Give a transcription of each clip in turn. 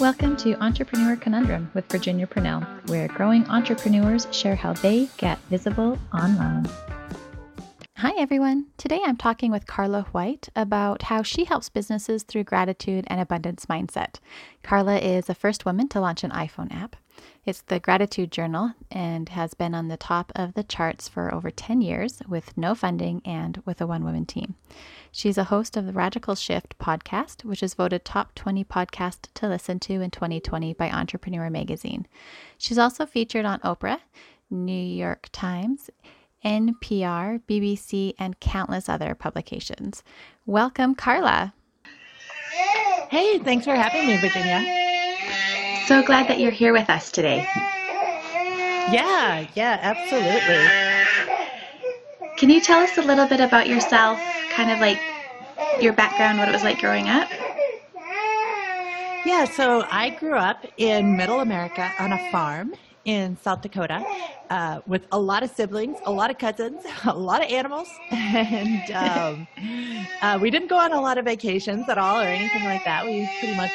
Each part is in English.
Welcome to Entrepreneur Conundrum with Virginia Purnell, where growing entrepreneurs share how they get visible online. Hi, everyone. Today I'm talking with Carla White about how she helps businesses through gratitude and abundance mindset. Carla is the first woman to launch an iPhone app. It's the Gratitude Journal and has been on the top of the charts for over 10 years with no funding and with a one woman team. She's a host of the Radical Shift podcast, which is voted top 20 podcast to listen to in 2020 by Entrepreneur Magazine. She's also featured on Oprah, New York Times, NPR, BBC, and countless other publications. Welcome, Carla. Hey, thanks for having me, Virginia. So glad that you're here with us today. Yeah, yeah, absolutely. Can you tell us a little bit about yourself, kind of like your background, what it was like growing up? Yeah, so I grew up in middle America on a farm in South Dakota uh, with a lot of siblings, a lot of cousins, a lot of animals, and um, uh, we didn't go on a lot of vacations at all or anything like that. We pretty much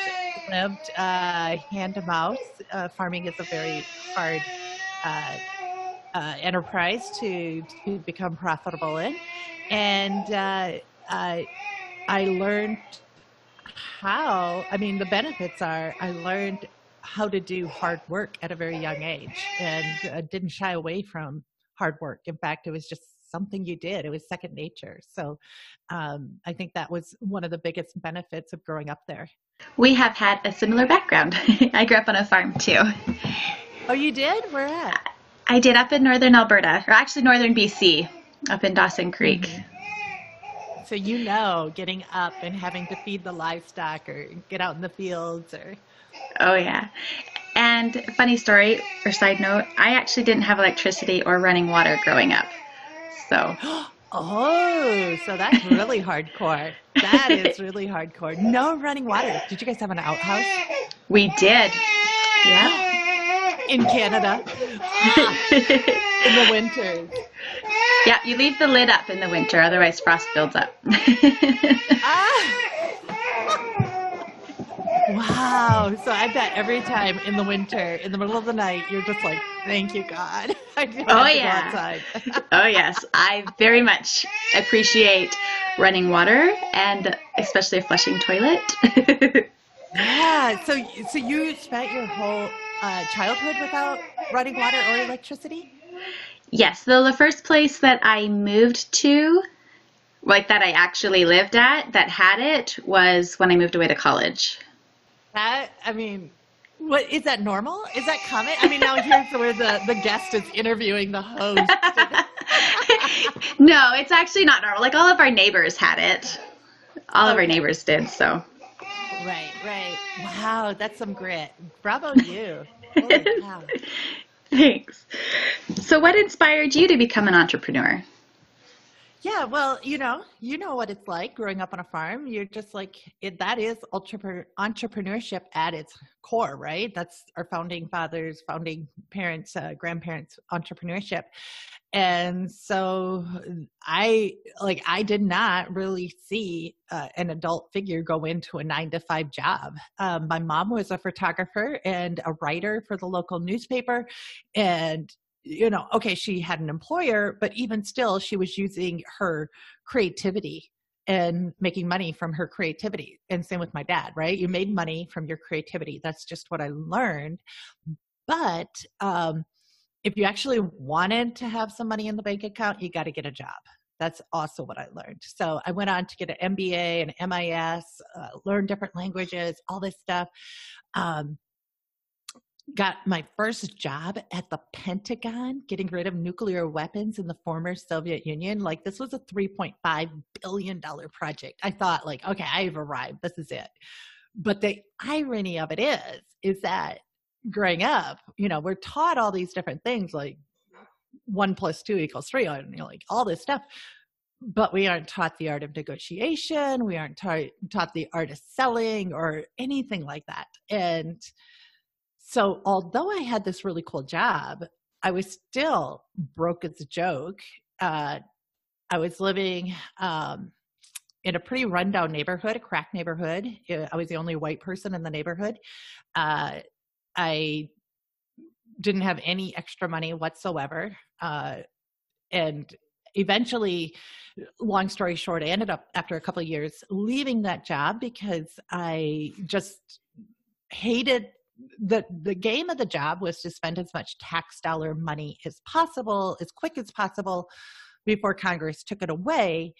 lived uh, hand to mouth. Uh, farming is a very hard uh, uh, enterprise to to become profitable in, and I I learned how. I mean, the benefits are I learned how to do hard work at a very young age and uh, didn't shy away from hard work. In fact, it was just something you did. It was second nature. So um, I think that was one of the biggest benefits of growing up there. We have had a similar background. I grew up on a farm too. Oh, you did? Where at? I did up in northern Alberta, or actually northern BC, up in Dawson Creek. Mm-hmm. So you know, getting up and having to feed the livestock or get out in the fields or Oh, yeah. And funny story or side note, I actually didn't have electricity or running water growing up. So. Oh, so that's really hardcore. That is really hardcore. No running water. Did you guys have an outhouse? We did. Yeah. In Canada. in the winters. Yeah, you leave the lid up in the winter, otherwise frost builds up. ah. Wow. So I bet every time in the winter, in the middle of the night, you're just like, thank you, God. oh, yeah. oh, yes. I very much appreciate running water and especially a flushing toilet. yeah. So, so you spent your whole uh, childhood without running water or electricity? Yes. So the first place that I moved to, like that I actually lived at, that had it was when I moved away to college. That I mean, what is that normal? Is that common? I mean, now here's where the the guest is interviewing the host. no, it's actually not normal. Like all of our neighbors had it. All okay. of our neighbors did. So. Right, right. Wow, that's some grit. Bravo, you. Thanks. So, what inspired you to become an entrepreneur? Yeah, well, you know, you know what it's like growing up on a farm. You're just like it, that is entrepreneurship at its core, right? That's our founding fathers, founding parents, uh, grandparents entrepreneurship. And so I like I did not really see uh, an adult figure go into a 9 to 5 job. Um, my mom was a photographer and a writer for the local newspaper and you know, okay, she had an employer, but even still, she was using her creativity and making money from her creativity. And same with my dad, right? You made money from your creativity. That's just what I learned. But um, if you actually wanted to have some money in the bank account, you got to get a job. That's also what I learned. So I went on to get an MBA and MIS, uh, learn different languages, all this stuff. Um, got my first job at the Pentagon, getting rid of nuclear weapons in the former Soviet Union. Like this was a $3.5 billion project. I thought like, okay, I've arrived. This is it. But the irony of it is, is that growing up, you know, we're taught all these different things like one plus two equals three, and you know, like all this stuff. But we aren't taught the art of negotiation. We aren't taught, taught the art of selling or anything like that. And so, although I had this really cool job, I was still broke as a joke. Uh, I was living um, in a pretty rundown neighborhood, a crack neighborhood. I was the only white person in the neighborhood. Uh, I didn't have any extra money whatsoever. Uh, and eventually, long story short, I ended up after a couple years leaving that job because I just hated the the game of the job was to spend as much tax dollar money as possible as quick as possible before congress took it away.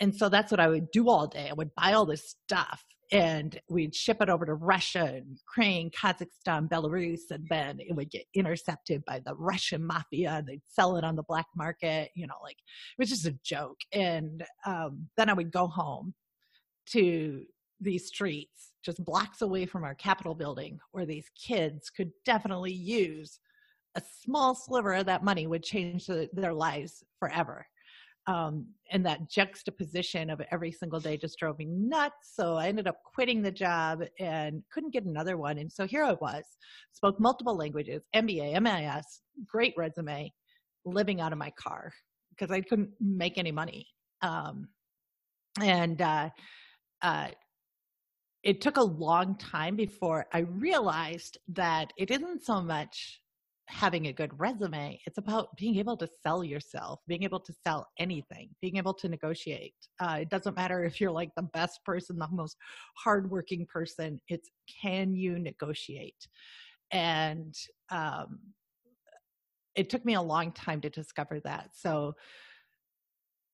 And so that's what i would do all day. I would buy all this stuff and we'd ship it over to russia and ukraine kazakhstan belarus and then it would get intercepted by the russian mafia and they'd sell it on the black market you know like it was just a joke. And um, then i would go home to these streets just blocks away from our Capitol building where these kids could definitely use a small sliver of that money would change the, their lives forever. Um, and that juxtaposition of every single day just drove me nuts. So I ended up quitting the job and couldn't get another one. And so here I was, spoke multiple languages, MBA, MIS, great resume, living out of my car because I couldn't make any money. Um, and uh, uh, it took a long time before I realized that it isn't so much having a good resume. It's about being able to sell yourself, being able to sell anything, being able to negotiate. Uh, it doesn't matter if you're like the best person, the most hardworking person. It's can you negotiate? And um, it took me a long time to discover that. So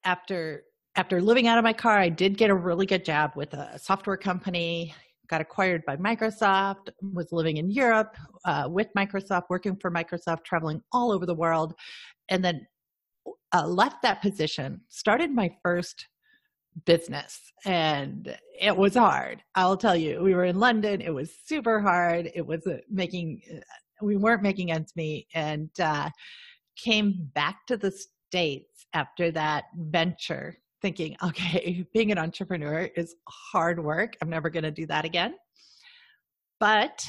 after after living out of my car, I did get a really good job with a software company. Got acquired by Microsoft. Was living in Europe uh, with Microsoft, working for Microsoft, traveling all over the world, and then uh, left that position. Started my first business, and it was hard. I'll tell you. We were in London. It was super hard. It was making. Uh, we weren't making ends meet, and uh, came back to the states after that venture thinking, okay, being an entrepreneur is hard work. I'm never going to do that again. But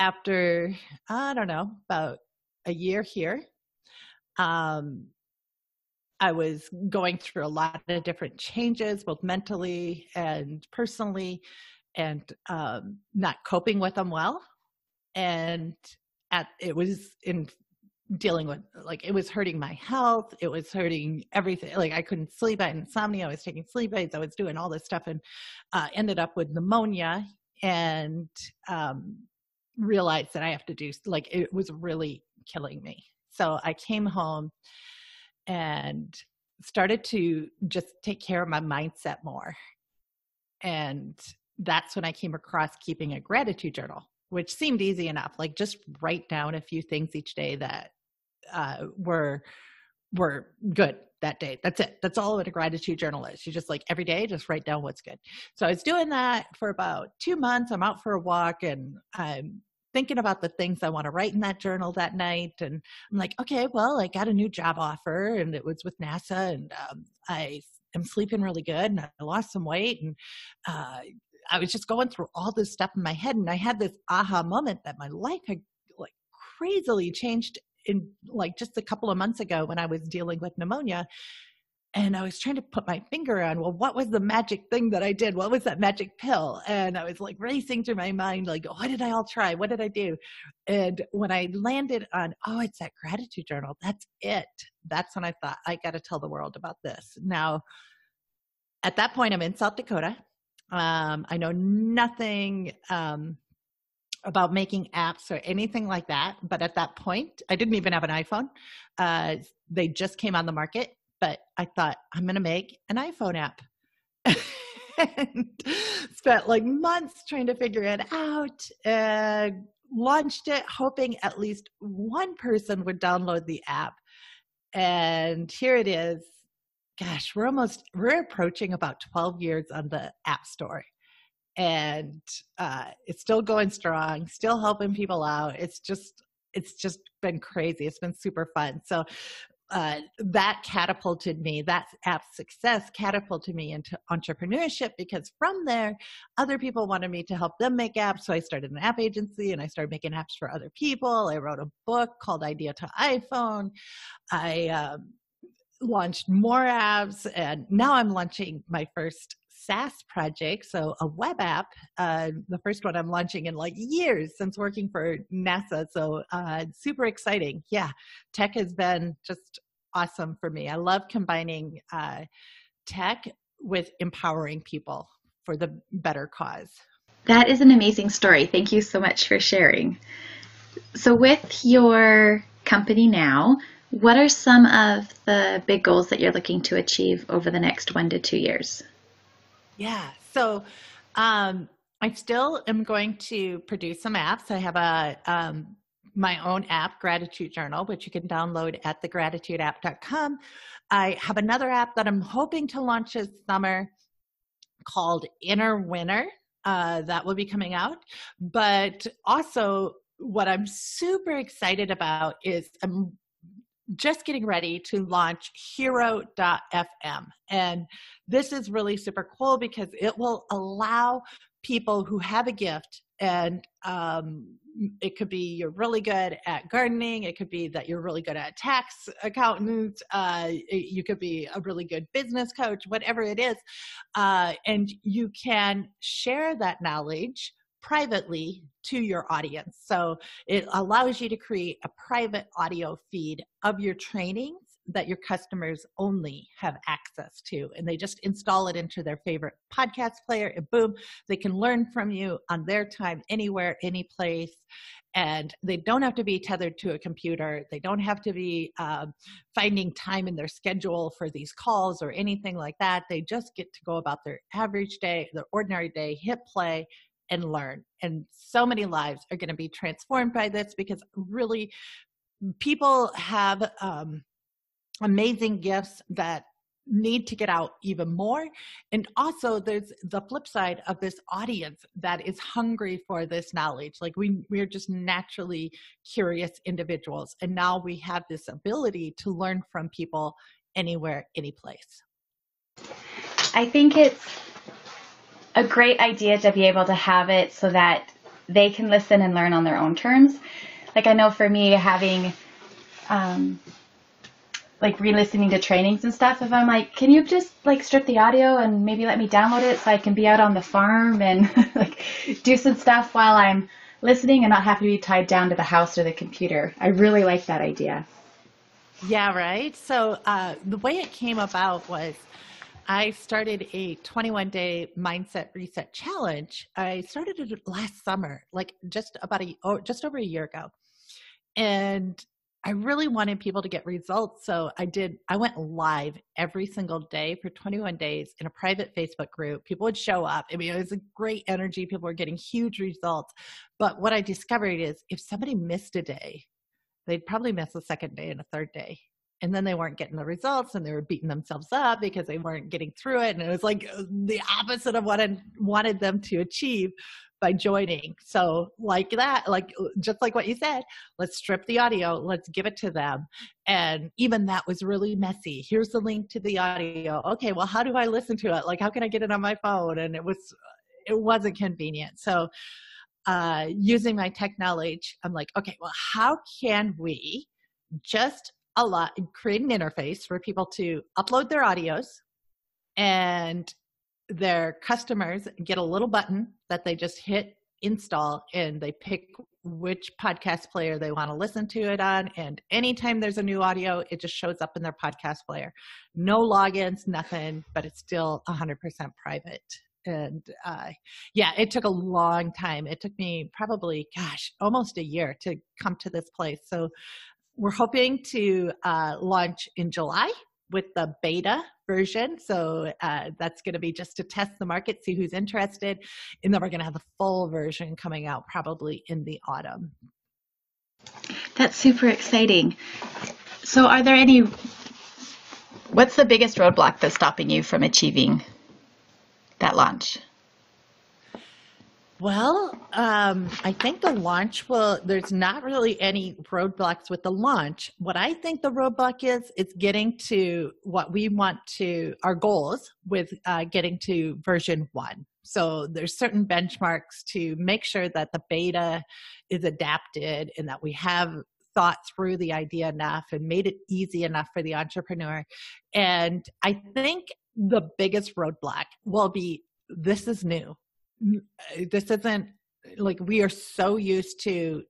after, I don't know, about a year here, um, I was going through a lot of different changes, both mentally and personally, and um, not coping with them well. And at it was in dealing with like it was hurting my health it was hurting everything like i couldn't sleep i had insomnia i was taking sleep aids i was doing all this stuff and uh, ended up with pneumonia and um, realized that i have to do like it was really killing me. So i came home and started to just take care of my mindset more. And that's when i came across keeping a gratitude journal which seemed easy enough like just write down a few things each day that uh, were were good that day. That's it. That's all what a gratitude journal is. You just like every day, just write down what's good. So I was doing that for about two months. I'm out for a walk and I'm thinking about the things I want to write in that journal that night. And I'm like, okay, well, I got a new job offer and it was with NASA and um, I am sleeping really good and I lost some weight and uh, I was just going through all this stuff in my head and I had this aha moment that my life had like crazily changed in like just a couple of months ago when I was dealing with pneumonia. And I was trying to put my finger on, well, what was the magic thing that I did? What was that magic pill? And I was like racing through my mind, like, what did I all try? What did I do? And when I landed on, oh, it's that gratitude journal, that's it. That's when I thought, I got to tell the world about this. Now, at that point, I'm in South Dakota. Um, I know nothing um, about making apps or anything like that. But at that point, I didn't even have an iPhone. Uh, they just came on the market. But I thought, I'm going to make an iPhone app. and spent like months trying to figure it out. And launched it, hoping at least one person would download the app. And here it is. Gosh, we're almost, we're approaching about 12 years on the App Store and uh, it's still going strong, still helping people out. It's just it's just been crazy. It's been super fun. So uh, that catapulted me, that app success catapulted me into entrepreneurship because from there, other people wanted me to help them make apps. So I started an app agency and I started making apps for other people. I wrote a book called Idea to iPhone. I um, launched more apps and now I'm launching my first SaaS project, so a web app. Uh, the first one I'm launching in like years since working for NASA. So uh, super exciting. Yeah, tech has been just awesome for me. I love combining uh, tech with empowering people for the better cause. That is an amazing story. Thank you so much for sharing. So, with your company now, what are some of the big goals that you're looking to achieve over the next one to two years? Yeah. So, um, I still am going to produce some apps. I have a um, my own app, Gratitude Journal, which you can download at thegratitudeapp.com. I have another app that I'm hoping to launch this summer called Inner Winner. Uh, that will be coming out. But also, what I'm super excited about is I'm just getting ready to launch hiro.fm. And this is really super cool because it will allow people who have a gift and um, it could be you're really good at gardening it could be that you're really good at tax accountant uh, you could be a really good business coach whatever it is uh, and you can share that knowledge privately to your audience. So it allows you to create a private audio feed of your trainings that your customers only have access to. And they just install it into their favorite podcast player, and boom, they can learn from you on their time, anywhere, any place. And they don't have to be tethered to a computer. They don't have to be um, finding time in their schedule for these calls or anything like that. They just get to go about their average day, their ordinary day, hit play, and learn. And so many lives are going to be transformed by this because really people have um, amazing gifts that need to get out even more. And also there's the flip side of this audience that is hungry for this knowledge. Like we we're just naturally curious individuals. And now we have this ability to learn from people anywhere, any place. I think it's a great idea to be able to have it so that they can listen and learn on their own terms. Like I know for me, having um, like re-listening to trainings and stuff, if I'm like, can you just like strip the audio and maybe let me download it so I can be out on the farm and like do some stuff while I'm listening and not have to be tied down to the house or the computer. I really like that idea. Yeah, right. So uh, the way it came about was I started a 21 day mindset reset challenge. I started it last summer, like just about a oh, just over a year ago. And I really wanted people to get results. So I did, I went live every single day for 21 days in a private Facebook group. People would show up. I mean, it was a great energy. People were getting huge results. But what I discovered is if somebody missed a day, they'd probably miss a second day and a third day and then they weren't getting the results and they were beating themselves up because they weren't getting through it and it was like uh, the opposite of what i wanted them to achieve by joining. So like that like uh, just like what you said let's strip the audio let's give it to them and even that was really messy. Here's the link to the audio. Okay well how do i listen to it? Like how can i get it on my phone? And it was it wasn't convenient. So uh using my tech knowledge i'm like okay well how can we just a lot create an interface for people to upload their audios and their customers get a little button that they just hit install and they pick which podcast player they want to listen to it on and anytime there's a new audio it just shows up in their podcast player. No logins nothing but it's still 100% private. And uh, yeah it took a long time. It took me probably gosh almost a year to come to this place. So we're hoping to uh, launch in July with the beta version. So uh, that's going to be just to test the market, see who's interested. And then we're going to have the full version coming out probably in the autumn. That's super exciting. So, are there any, what's the biggest roadblock that's stopping you from achieving that launch? Well, um, I think the launch will, there's not really any roadblocks with the launch. What I think the roadblock is, is getting to what we want to, our goals with uh, getting to version one. So there's certain benchmarks to make sure that the beta is adapted and that we have thought through the idea enough and made it easy enough for the entrepreneur. And I think the biggest roadblock will be this is new. This isn't like we are so used to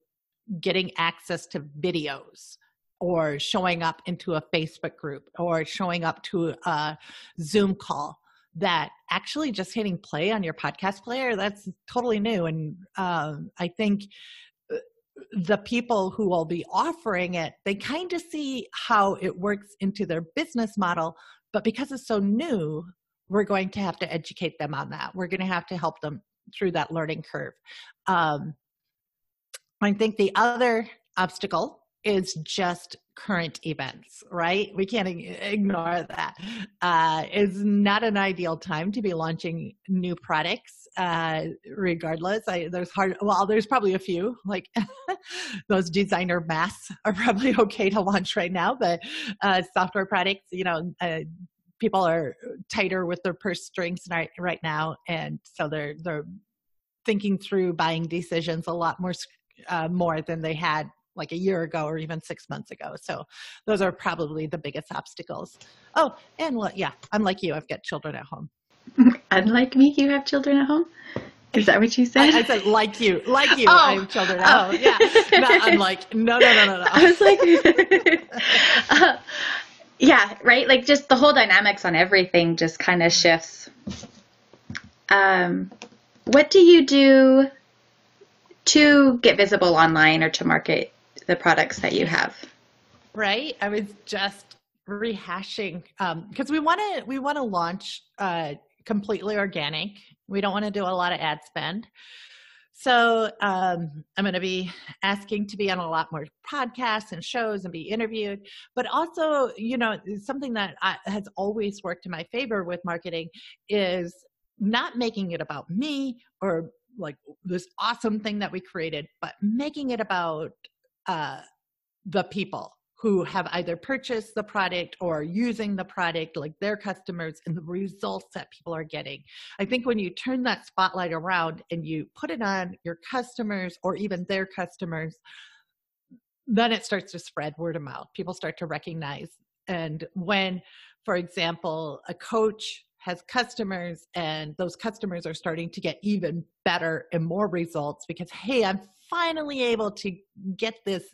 getting access to videos or showing up into a Facebook group or showing up to a Zoom call that actually just hitting play on your podcast player that's totally new. And um, i think uh, the people who will be offering it they kind of see how it works into their business model but because it's so new we're going to have to educate them on that we're going to have to help them through that learning curve um, i think the other obstacle is just current events, right? We can't ignore that. Uh, it's not an ideal time to be launching new products. Uh, regardless, I, there's hard. Well, there's probably a few like those designer masks are probably okay to launch right now, but uh, software products, you know, uh, people are tighter with their purse strings right right now, and so they're they're thinking through buying decisions a lot more uh, more than they had like a year ago or even six months ago. So those are probably the biggest obstacles. Oh, and well, yeah, I'm like you. I've got children at home. Unlike me, you have children at home. Is that what you said? I, I said like you, like you. Oh. I have children at oh. home. Yeah, not unlike. No, no, no, no, no. I was like, uh, yeah, right. Like just the whole dynamics on everything just kind of shifts. Um, what do you do to get visible online or to market the products that you have right i was just rehashing because um, we want to we want to launch uh, completely organic we don't want to do a lot of ad spend so um, i'm going to be asking to be on a lot more podcasts and shows and be interviewed but also you know something that I, has always worked in my favor with marketing is not making it about me or like this awesome thing that we created but making it about uh, the people who have either purchased the product or using the product, like their customers, and the results that people are getting. I think when you turn that spotlight around and you put it on your customers or even their customers, then it starts to spread word of mouth. People start to recognize. And when, for example, a coach has customers and those customers are starting to get even better and more results because hey i'm finally able to get this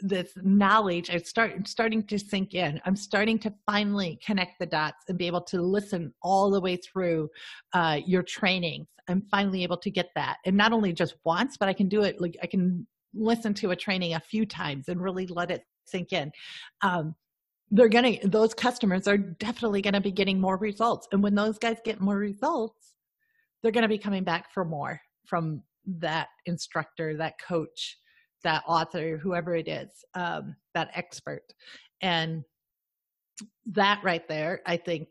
this knowledge. I start starting to sink in. I'm starting to finally connect the dots and be able to listen all the way through uh, your trainings. I'm finally able to get that. And not only just once but i can do it like i can listen to a training a few times and really let it sink in. Um, they're gonna those customers are definitely gonna be getting more results. And when those guys get more results they're gonna be coming back for more from that instructor that coach that author whoever it is um, that expert. And that right there i think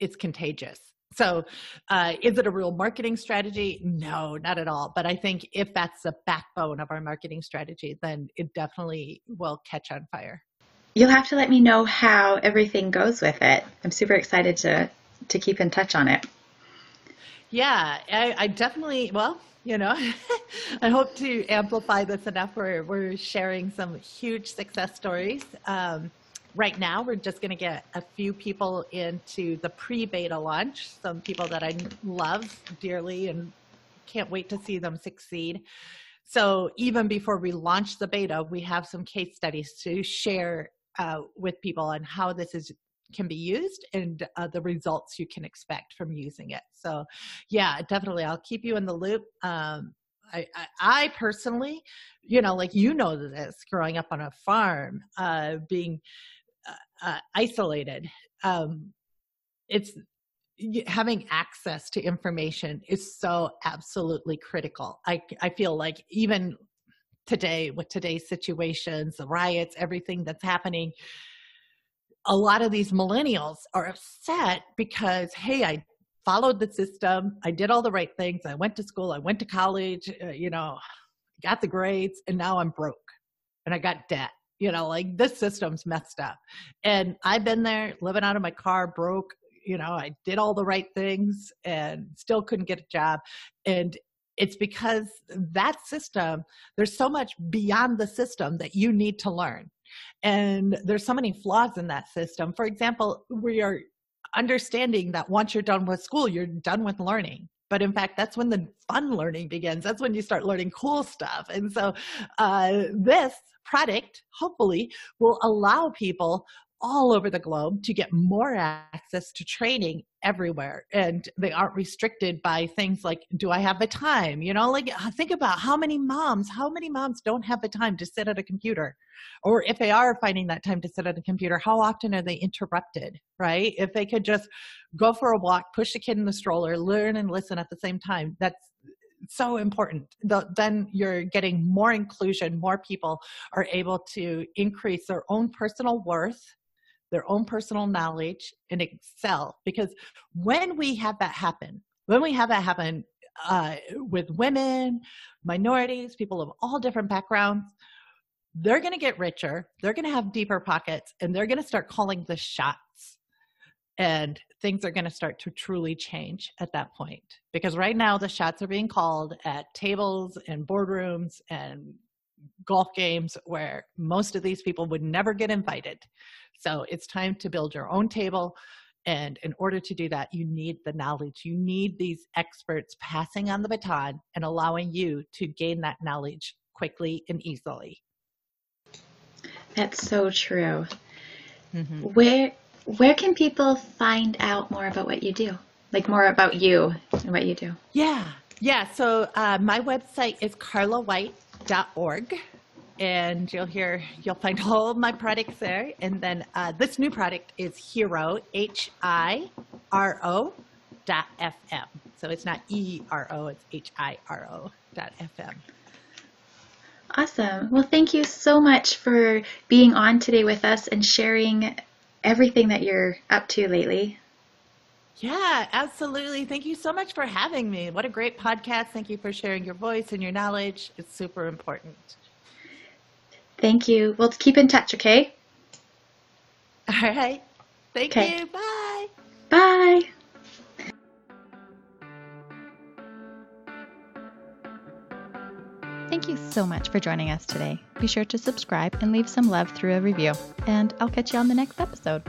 it's contagious. So uh, is it a real marketing strategy? No not at all. But i think if that's the backbone of our marketing strategy then it definitely will catch on fire You'll have to let me know how everything goes with it. I'm super excited to to keep in touch on it. Yeah, I, I definitely. Well, you know, I hope to amplify this enough where we're sharing some huge success stories. Um, right now, we're just going to get a few people into the pre-beta launch. Some people that I love dearly and can't wait to see them succeed. So even before we launch the beta, we have some case studies to share uh, with people on how this is can be used and uh, the results you can expect from using it. So, yeah, definitely, I'll keep you in the loop. Um, I, I, I, personally, you know, like you know this, growing up on a farm, uh, being uh, uh isolated, um, it's having access to information is so absolutely critical. I I feel like even today with today's situations, the riots, everything that's happening. A lot of these millennials are upset because, hey, I followed the system, I did all the right things, I went to school, I went to college, uh, you know, got the grades, and now I'm broke and I got debt. You know, like this system's messed up. And I've been there living out of my car, broke, you know, I did all the right things and still couldn't get a job. And it's because that system there's so much beyond the system that you need to learn and there's so many flaws in that system for example we are understanding that once you're done with school, you're done with learning. But in fact, that's when the fun learning begins. That's when you start learning cool stuff. And so, uh, this product hopefully will allow people all over the globe to get more access to training everywhere and they aren't restricted by things like do i have the time you know like uh, think about how many moms how many moms don't have the time to sit at a computer or if they are finding that time to sit at a computer how often are they interrupted right if they could just go for a walk push the kid in the stroller learn and listen at the same time that's so important. The, then you're getting more inclusion, more people are able to increase their own personal worth, their own personal knowledge, and excel. Because when we have that happen, when we have that happen uh, with women, minorities, people of all different backgrounds, they're going to get richer, they're going to have deeper pockets, and they're going to start calling the shots and things are going to start to truly change at that point because right now the shots are being called at tables and boardrooms and golf games where most of these people would never get invited so it's time to build your own table and in order to do that you need the knowledge you need these experts passing on the baton and allowing you to gain that knowledge quickly and easily that's so true mm-hmm. where where can people find out more about what you do? Like more about you and what you do? Yeah. Yeah. So uh, my website is carlawhite.org and you'll hear you'll find all my products there. And then uh, this new product is Hiro h-i-r-o dot fm so it's not e-r-o it's h-i-r-o dot fm awesome. Well thank you so much for being on today with us and sharing everything that you're up to lately. Yeah, absolutely. Thank you so much for having me. What a great podcast. Thank you for sharing your voice and your knowledge. It's super important. Thank you. We'll keep in touch, okay? All right. Thank okay. you. Bye. Bye. Thank you so much for joining us today. Be sure to subscribe and leave some love through a review. And I'll catch you on the next episode.